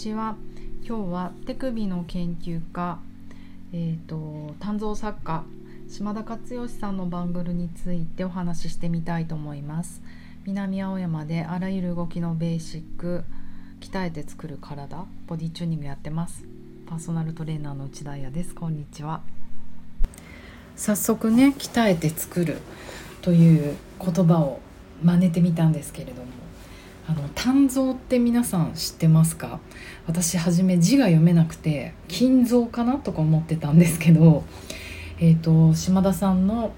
ちは。今日は手首の研究家えっ、ー、と鍛造作家島田克義さんのバングルについてお話ししてみたいと思います。南青山であらゆる動きのベーシック鍛えて作る体ボディチューニングやってます。パーソナルトレーナーの内田彩です。こんにちは。早速ね鍛えて作るという言葉を真似てみたんですけれどもあの鍛造って皆さん知ってますか？私初め字が読めなくて金蔵かなとか思ってたんですけど、えーと、島田さんの、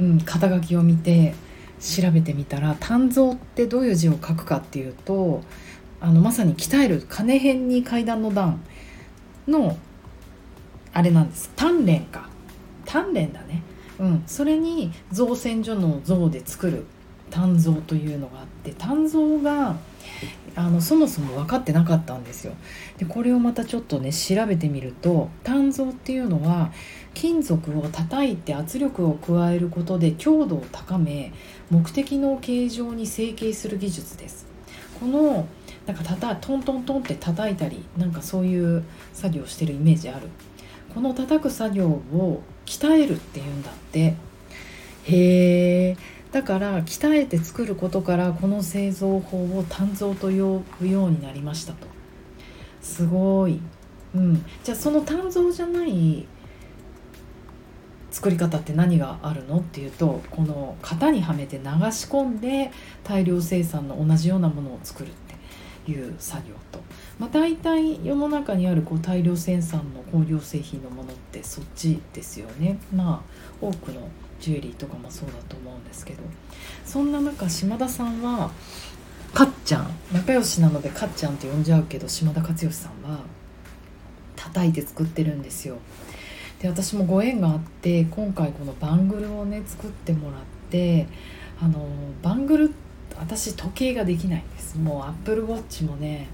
うん、肩書きを見て調べてみたら鍛造ってどういう字を書くかっていうとあのまさに鍛える金辺に階段の段のあれなんです。鍛錬か。鍛錬だね。うん。それに造船所の像で作る鍛造というのがあって鍛造があのそもそも分かってなかったんですよ。でこれをまたちょっとね調べてみると鍛造っていうのは金属を叩いて圧力を加えることで強度を高め目的の形状に成形する技術です。このなんかたたトントントンって叩いたりなんかそういう作業してるイメージある。この叩く作業を鍛えるっていうんだって。へえだから鍛えて作ることからこの製造法を鍛造と呼ぶようになりましたと。すごい、うん、じゃあその鍛造じゃない作り方って何があるのっていうとこの型にはめて流し込んで大量生産の同じようなものを作るっていう作業と、まあ、大体世の中にあるこう大量生産の工業製品のものってそっちですよね。まあ多くのジュエリーとかもそうだと思うんですけどそんな中島田さんはかっちゃん仲良しなのでかっちゃんって呼んじゃうけど島田克義さんは叩いて作ってるんですよ。で私もご縁があって今回このバングルをね作ってもらってあのバングル私時計ができないんです。もうアップルウォッチもね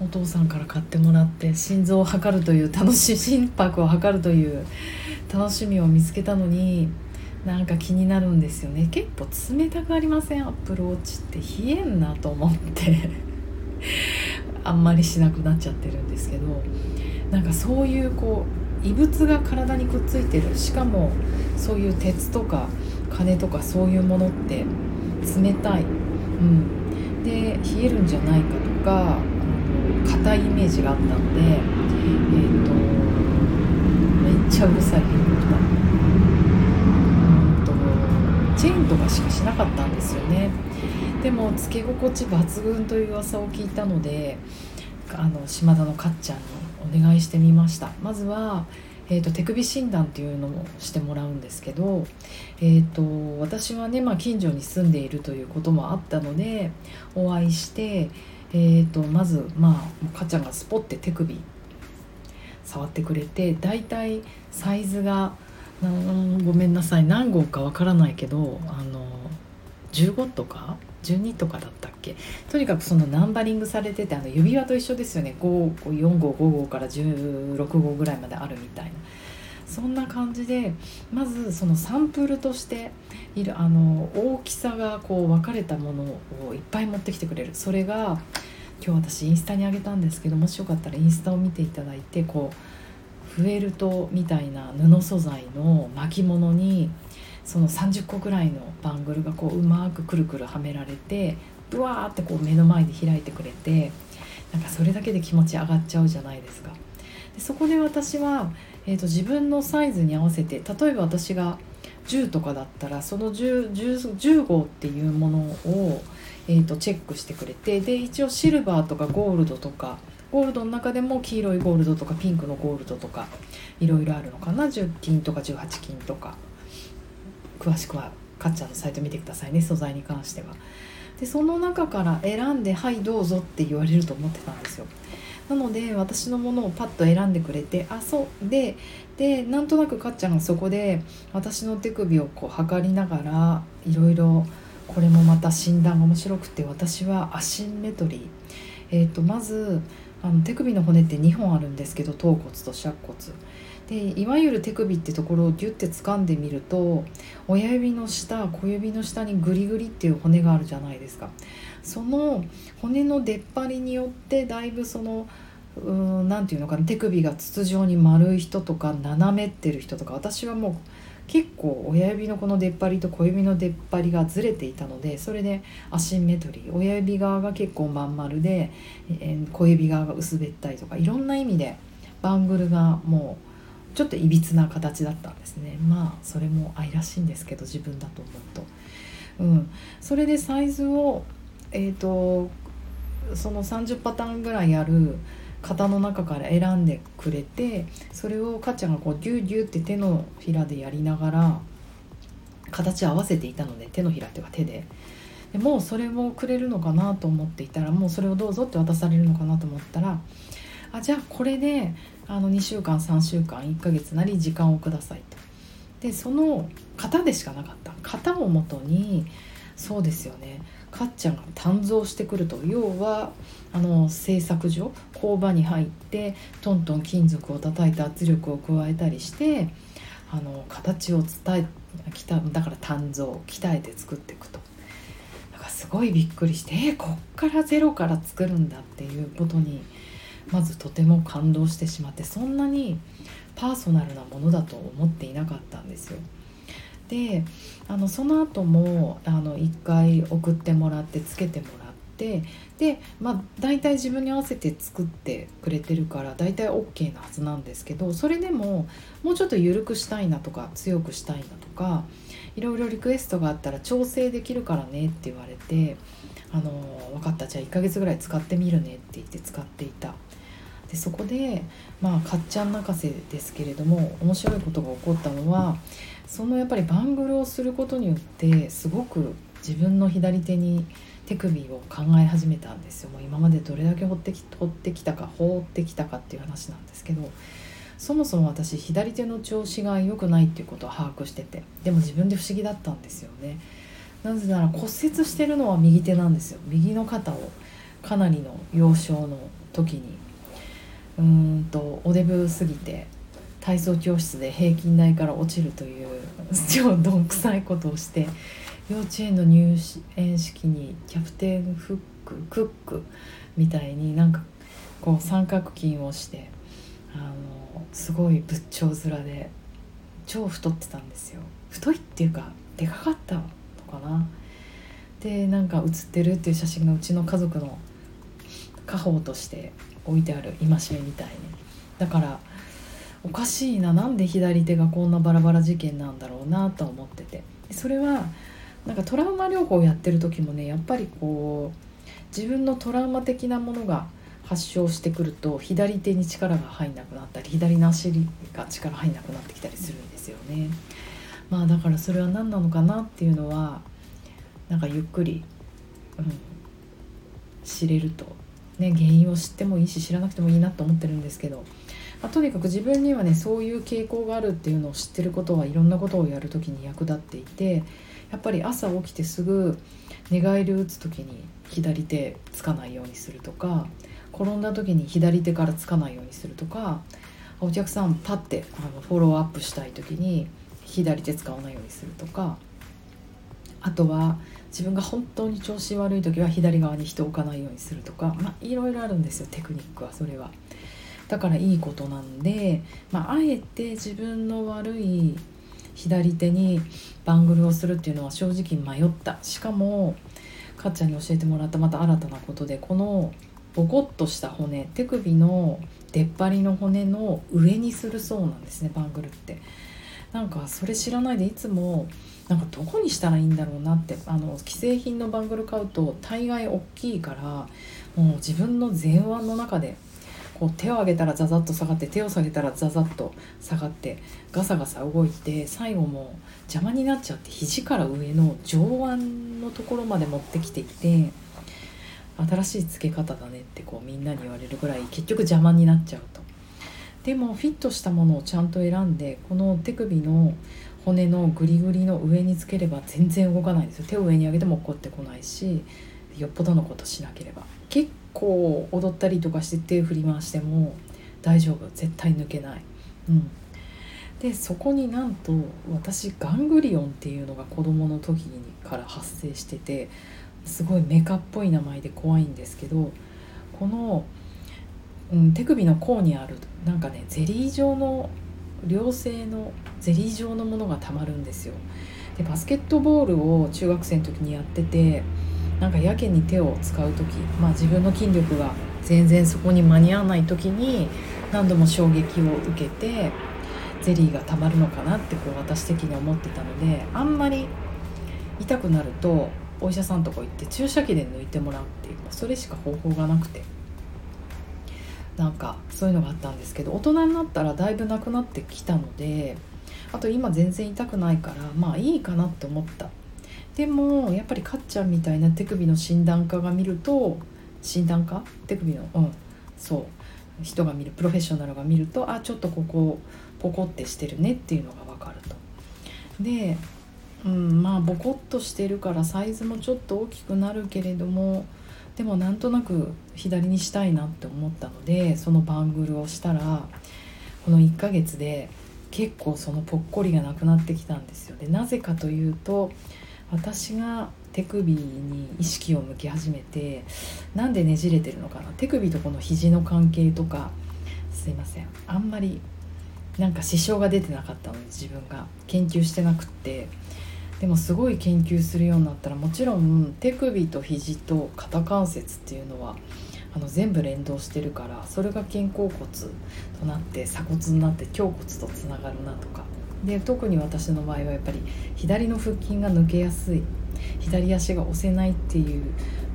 お父さんから買ってもらって心臓を測るという楽しい心拍を測るという楽しみを見つけたのになんか気になるんですよね。結構冷たくありません？アップルウォッチって。冷えんなと思って。あんまりしなくなっちゃってるんですけど。なんかそういうこう異物が体にくっついてる。しかもそういう鉄とか金とかそういうものって冷たい、うん、で冷えるんじゃないかとか硬いイメージがあったのでえっ、ー、とめっちゃうるさいチェーンとかしかしなかったんですよね。でもつけ心地抜群という噂を聞いたのであの島田のかっちゃんにお願いしてみました。まずは、えーと、手首診断っていうのもしてもらうんですけど、えーと、私はね、まあ、近所に住んでいるということもあったのでお会いして、えーと、とまず、まあ、かっちゃんがスポッて手首触ってくれてだいたいサイズがごめんなさい。何号かわからないけどあの15とか？12とかだったっけ？とにかくそのナンバリングされててあの指輪と一緒ですよね。4号5号から16号ぐらいまであるみたいな。そんな感じでまずそのサンプルとしているあの大きさがこう分かれたものをいっぱい持ってきてくれる。それが今日私インスタにあげたんですけどもしよかったらインスタを見ていただいてこうフェルトみたいな布素材の巻物にその30個ぐらいのバングルがこううまくくるくるはめられてブワーってこう目の前で開いてくれてなんかそれだけで気持ち上がっちゃうじゃないですか。でそこで私は、えーと、自分のサイズに合わせて例えば私が10とかだったらその 10, 10, 10号っていうものを、えーとチェックしてくれてで一応シルバーとかゴールドとかゴールドの中でも黄色いゴールドとかピンクのゴールドとかいろいろあるのかな？10金とか18金とか。詳しくはかっちゃんのサイト見てくださいね素材に関しては。でその中から選んで「はいどうぞ」って言われると思ってたんですよ。なので私のものをパッと選んでくれてあそう。ででなんとなくかっちゃんがそこで私の手首をこう測りながらいろいろこれもまた診断が面白くて私はアシンメトリー。えーとまずあの手首の骨って2本あるんですけど頭骨と尺骨。でいわゆる手首ってところをギュッて掴んでみると親指の下小指の下にグリグリっていう骨があるじゃないですか。その骨の出っ張りによってだいぶその何て言うのかな手首が筒状に丸い人とか斜めってる人とか私はもう結構親指のこの出っ張りと小指の出っ張りがずれていたのでそれでアシンメトリー親指側が結構まん丸で、え、小指側が薄べったいとかいろんな意味でバングルがもうちょっといびつな形だったんですねまあそれも愛らしいんですけど自分だと思うと。うん、それでサイズをえっ、ー、とその30パターンぐらいある型の中から選んでくれてそれをかっちゃんがこうギュギュって手のひらでやりながら形合わせていたので手のひらっていうか手で。でもうそれをくれるのかなと思っていたらもうそれをどうぞって渡されるのかなと思ったらあじゃあこれであの2週間3週間1ヶ月なり時間をくださいと。でその型でしかなかった。型をもとにそうですよね。かっちゃんが鍛造してくると要はあの製作所工場に入ってトントン金属を叩いて圧力を加えたりしてあの形を伝えきただから鍛造鍛えて作っていくと。だからすごいびっくりしてえー、こっからゼロから作るんだっていうことにまずとても感動してしまってそんなにパーソナルなものだと思っていなかったんですよ。であのその後もあの1回送ってもらってつけてもらってでまあ大体自分に合わせて作ってくれてるから大体 OK なはずなんですけどそれでももうちょっと緩くしたいなとか強くしたいなとかいろいろリクエストがあったら調整できるからねって言われて「あの分かったじゃあ1ヶ月ぐらい使ってみるね」って言って使っていた。でそこでまあかっちゃん泣かせですけれども面白いことが起こったのはそのやっぱりバングルをすることによってすごく自分の左手に手首を考え始めたんですよ。もう今までどれだけ掘ってき掘ってきたか放ってきたかっていう話なんですけどそもそも私左手の調子が良くないっていうことを把握しててでも自分で不思議だったんですよね。なぜなら骨折してるのは右手なんですよ。右の肩をかなりの幼少の時にうーんとおデブすぎて体操教室で平均台から落ちるという 超どんくさいことをして幼稚園の入園式にキャプテンフッククックみたいになんかこう三角筋をしてあのすごい仏頂面で超太ってたんですよ。太いっていうかでかかったのかな。でなんか写ってるっていう写真がうちの家族の家宝として置いてある戒めみたいに。だからおかしいななんで左手がこんなバラバラ事件なんだろうなと思ってて。それはなんかトラウマ療法をやってる時もねやっぱりこう自分のトラウマ的なものが発症してくると左手に力が入んなくなったり左の足が力入んなくなってきたりするんですよね。まあだからそれは何なのかなっていうのはなんかゆっくり、うん、知れると、ね、原因を知ってもいいし知らなくてもいいなと思ってるんですけど、まあ、とにかく自分にはねそういう傾向があるっていうのを知ってることはいろんなことをやる時に役立っていてやっぱり朝起きてすぐ寝返り打つ時に左手つかないようにするとか転んだ時に左手からつかないようにするとかお客さんパッてあのフォローアップしたい時に左手使わないようにするとかあとは自分が本当に調子悪い時は左側に人を置かないようにするとかまあいろいろあるんですよテクニックはそれは。だからいいことなんで、まあ、あえて自分の悪い左手にバングルをするっていうのは正直迷った。しかもかっちゃんに教えてもらったまた新たなことでこのボコッとした骨手首の出っ張りの骨の上にするそうなんですねバングルって。なんかそれ知らないでいつもなんかどこにしたらいいんだろうなってあの既製品のバングル買うと大概大きいからもう自分の前腕の中でこう手を上げたらザザッと下がって手を下げたらザザッと下がってガサガサ動いて最後も邪魔になっちゃって肘から上の上腕のところまで持ってきていて新しい付け方だねってこうみんなに言われるぐらい結局邪魔になっちゃうと。でもフィットしたものをちゃんと選んでこの手首の骨のグリグリの上につければ全然動かないんですよ手を上に上げても落っこってこないしよっぽどのことしなければ結構踊ったりとかして手振り回しても大丈夫。絶対抜けない、うん、でそこになんと私ガングリオンっていうのが子供の時から発生しててすごいメカっぽい名前で怖いんですけどこの、うん、手首の甲にあるなんかねゼリー状の良性のゼリー状のものがたまるんですよ。でバスケットボールを中学生の時にやっててなんかやけに手を使う時、まあ、自分の筋力が全然そこに間に合わない時に何度も衝撃を受けてゼリーがたまるのかなってこう私的に思ってたのであんまり痛くなるとお医者さんとこ行って注射器で抜いてもらうっていうそれしか方法がなくて。なんかそういうのがあったんですけど大人になったらだいぶなくなってきたのであと今全然痛くないからまあいいかなって思った。でもやっぱりかっちゃんみたいな手首の診断家が見ると診断家？手首の？うんそう人が見るプロフェッショナルが見るとあちょっとここポコってしてるねっていうのが分かると。で、うん、まあボコッとしてるからサイズもちょっと大きくなるけれどもでもなんとなく左にしたいなって思ったのでそのバングルをしたらこの1ヶ月で結構そのぽっこりがなくなってきたんですよ。でなぜかというと私が手首に意識を向き始めてなんでねじれてるのかな？手首とこの肘の関係とかすいません。あんまりなんか支障が出てなかったので自分が。研究してなくって。でもすごい研究するようになったらもちろん手首と肘と肩関節っていうのはあの全部連動してるからそれが肩甲骨となって鎖骨になって胸骨とつながるなとか。で特に私の場合はやっぱり左の腹筋が抜けやすい。左足が押せないっていう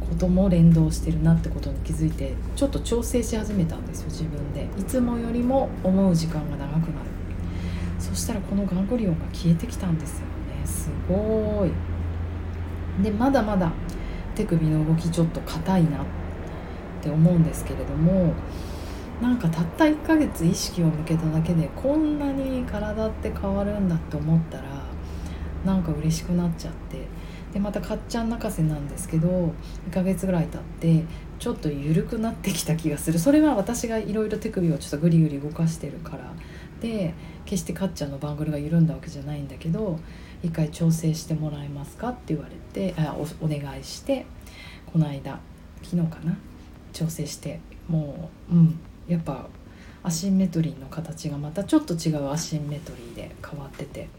ことも連動してるなってことに気づいてちょっと調整し始めたんですよ自分で。いつもよりも思う時間が長くなる。そしたらこのガングリオンが消えてきたんですよね。すごい。でまだまだ手首の動きちょっと硬いなって思うんですけれどもなんかたった1ヶ月意識を向けただけでこんなに体って変わるんだって思ったらなんか嬉しくなっちゃって。でまたかっちゃん泣かせなんですけど1ヶ月ぐらい経ってちょっと緩くなってきた気がする。それは私がいろいろ手首をちょっとグリグリ動かしてるから。で決してかっちゃんのバングルが緩んだわけじゃないんだけど一回調整してもらえますかって言われてあおお願いしてこの間昨日かな調整してもううん。やっぱアシンメトリーの形がまたちょっと違うアシンメトリーで変わってて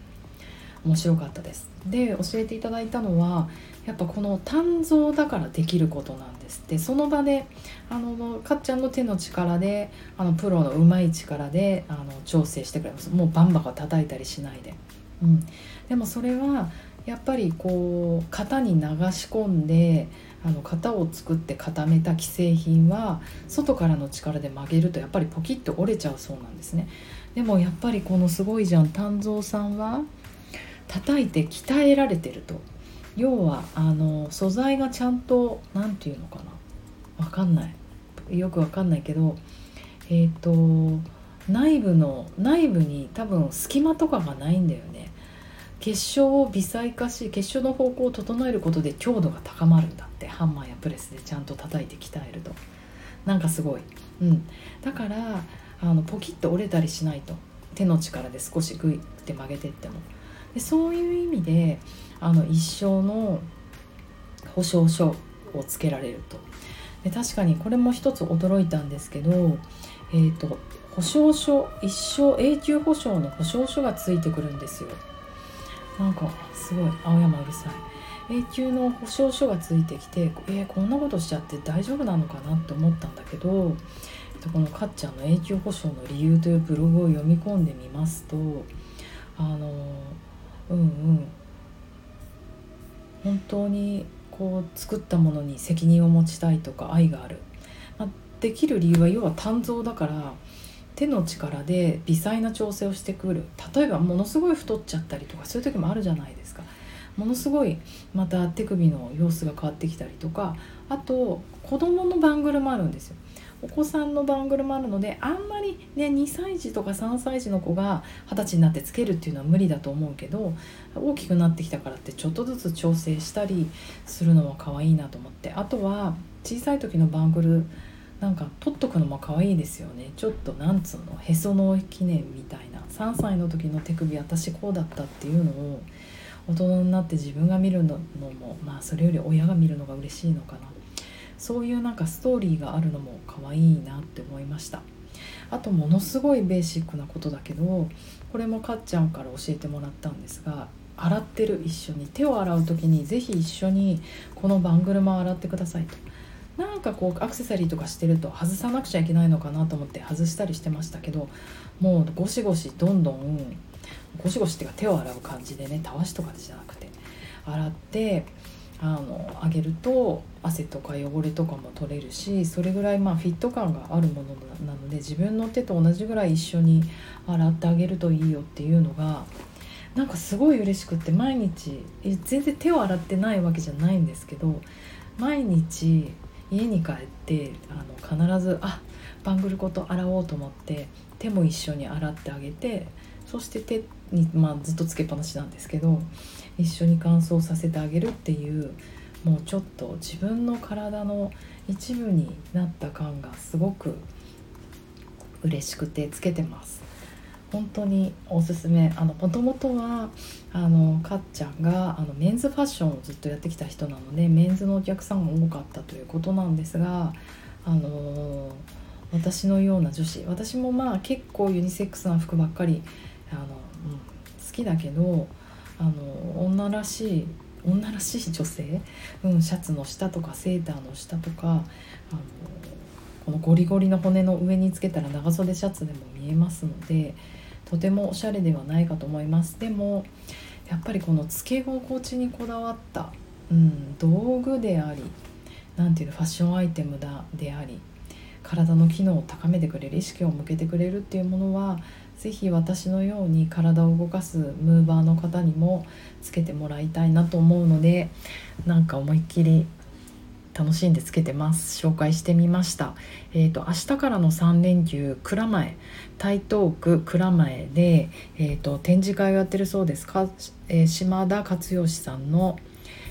面白かったです。で教えていただいたのはやっぱこの肝臓だからできることなんですって。その場であのかっちゃんの手の力であのプロのうまい力であの調整してくれます。もうバンバカ叩いたりしないで、うん、でもそれはやっぱりこう型に流し込んであの型を作って固めた既製品は外からの力で曲げるとやっぱりポキッと折れちゃうそうなんですね。でもやっぱりこのすごいじゃん丹蔵さんは叩いて鍛えられてると。要はあの素材がちゃんと何て言うのかな。分かんない。よく分かんないけどえっ、ー、と内部の内部に多分隙間とかがないんだよね。結晶を微細化し結晶の方向を整えることで強度が高まるんだって。ハンマーやプレスでちゃんと叩いて鍛えると。なんかすごい、うん、だからあのポキッと折れたりしないと。手の力で少しグイって曲げてっても。でそういう意味であの一生の保証書をつけられると。で確かにこれも一つ驚いたんですけど、えーと、保証書一生永久保証の保証書がついてくるんですよ。なんかすごい青山うるさい。永久の保証書がついてきてえー、こんなことしちゃって大丈夫なのかなって思ったんだけどこのかっちゃんの永久保証の理由というブログを読み込んでみますとあのうんうん。本当にこう作ったものに責任を持ちたいとか愛がある、まあ、できる理由は要は鍛造だから手の力で微細な調整をしてくる。例えばものすごい太っちゃったりとかそういう時もあるじゃないですか。ものすごいまた手首の様子が変わってきたりとかあと子供のバングルもあるんですよ。お子さんのバングルもあるのであんまりね2歳児とか3歳児の子が二十歳になってつけるっていうのは無理だと思うけど大きくなってきたからってちょっとずつ調整したりするのは可愛いなと思って。あとは小さい時のバングルなんか取っとくのも可愛いですよね。ちょっとなんつうのへその記念みたいな。3歳の時の手首私こうだったっていうのを大人になって自分が見るのもまあそれより親が見るのが嬉しいのかな。そういうなんかストーリーがあるのも可愛いなって思いました。あとものすごいベーシックなことだけどこれもかっちゃんから教えてもらったんですが洗ってる一緒に手を洗う時に是非一緒にこのバングルも洗ってくださいと。なんかこうアクセサリーとかしてると外さなくちゃいけないのかなと思って外したりしてましたけどもうゴシゴシどんどんゴシゴシっていうか手を洗う感じでねたわしとかじゃなくて洗ってあのあげると汗とか汚れとかも取れるしそれぐらいまあフィット感があるものなので自分の手と同じぐらい一緒に洗ってあげるといいよっていうのがなんかすごい嬉しくって毎日全然手を洗ってないわけじゃないんですけど毎日家に帰ってあの必ずあバングルごと洗おうと思って手も一緒に洗ってあげてそして手に、まあ、ずっとつけっぱなしなんですけど一緒に乾燥させてあげるっていうもうちょっと自分の体の一部になった感がすごく嬉しくてつけてます。本当におすすめ。あのもともとはあのかっちゃんがあのメンズファッションをずっとやってきた人なのでメンズのお客さんが多かったということなんですがあの私のような女子私もまあ結構ユニセックスな服ばっかりあの、うん、好きだけどあの女らしい女らしい女性、うん、シャツの下とかセーターの下とかあのこのゴリゴリの骨の上につけたら長袖シャツでも見えますのでとてもおしゃれではないかと思います。でもやっぱりこのつけ心地にこだわった、うん、道具であり何ていうのファッションアイテムだであり体の機能を高めてくれる意識を向けてくれるっていうものは是非私のように体を動かすムーバーの方にもつけてもらいたいなと思うのでなんか思いっきり楽しんでつけてます。紹介してみました。えっ、ー、と明日からの3連休蔵前台東区蔵前で、えーと、展示会をやってるそうですか、えー、島田勝義さんの、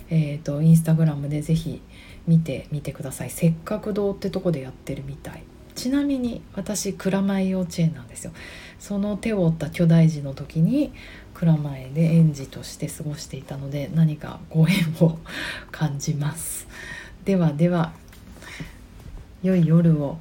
えーと、インスタグラムでぜひ見てみてください。せっかく堂ってとこでやってるみたい。ちなみに私蔵前幼稚園なんですよ。その手を負った巨大児の時に蔵前で園児として過ごしていたので何かご縁を 感じます。ではでは良い夜を。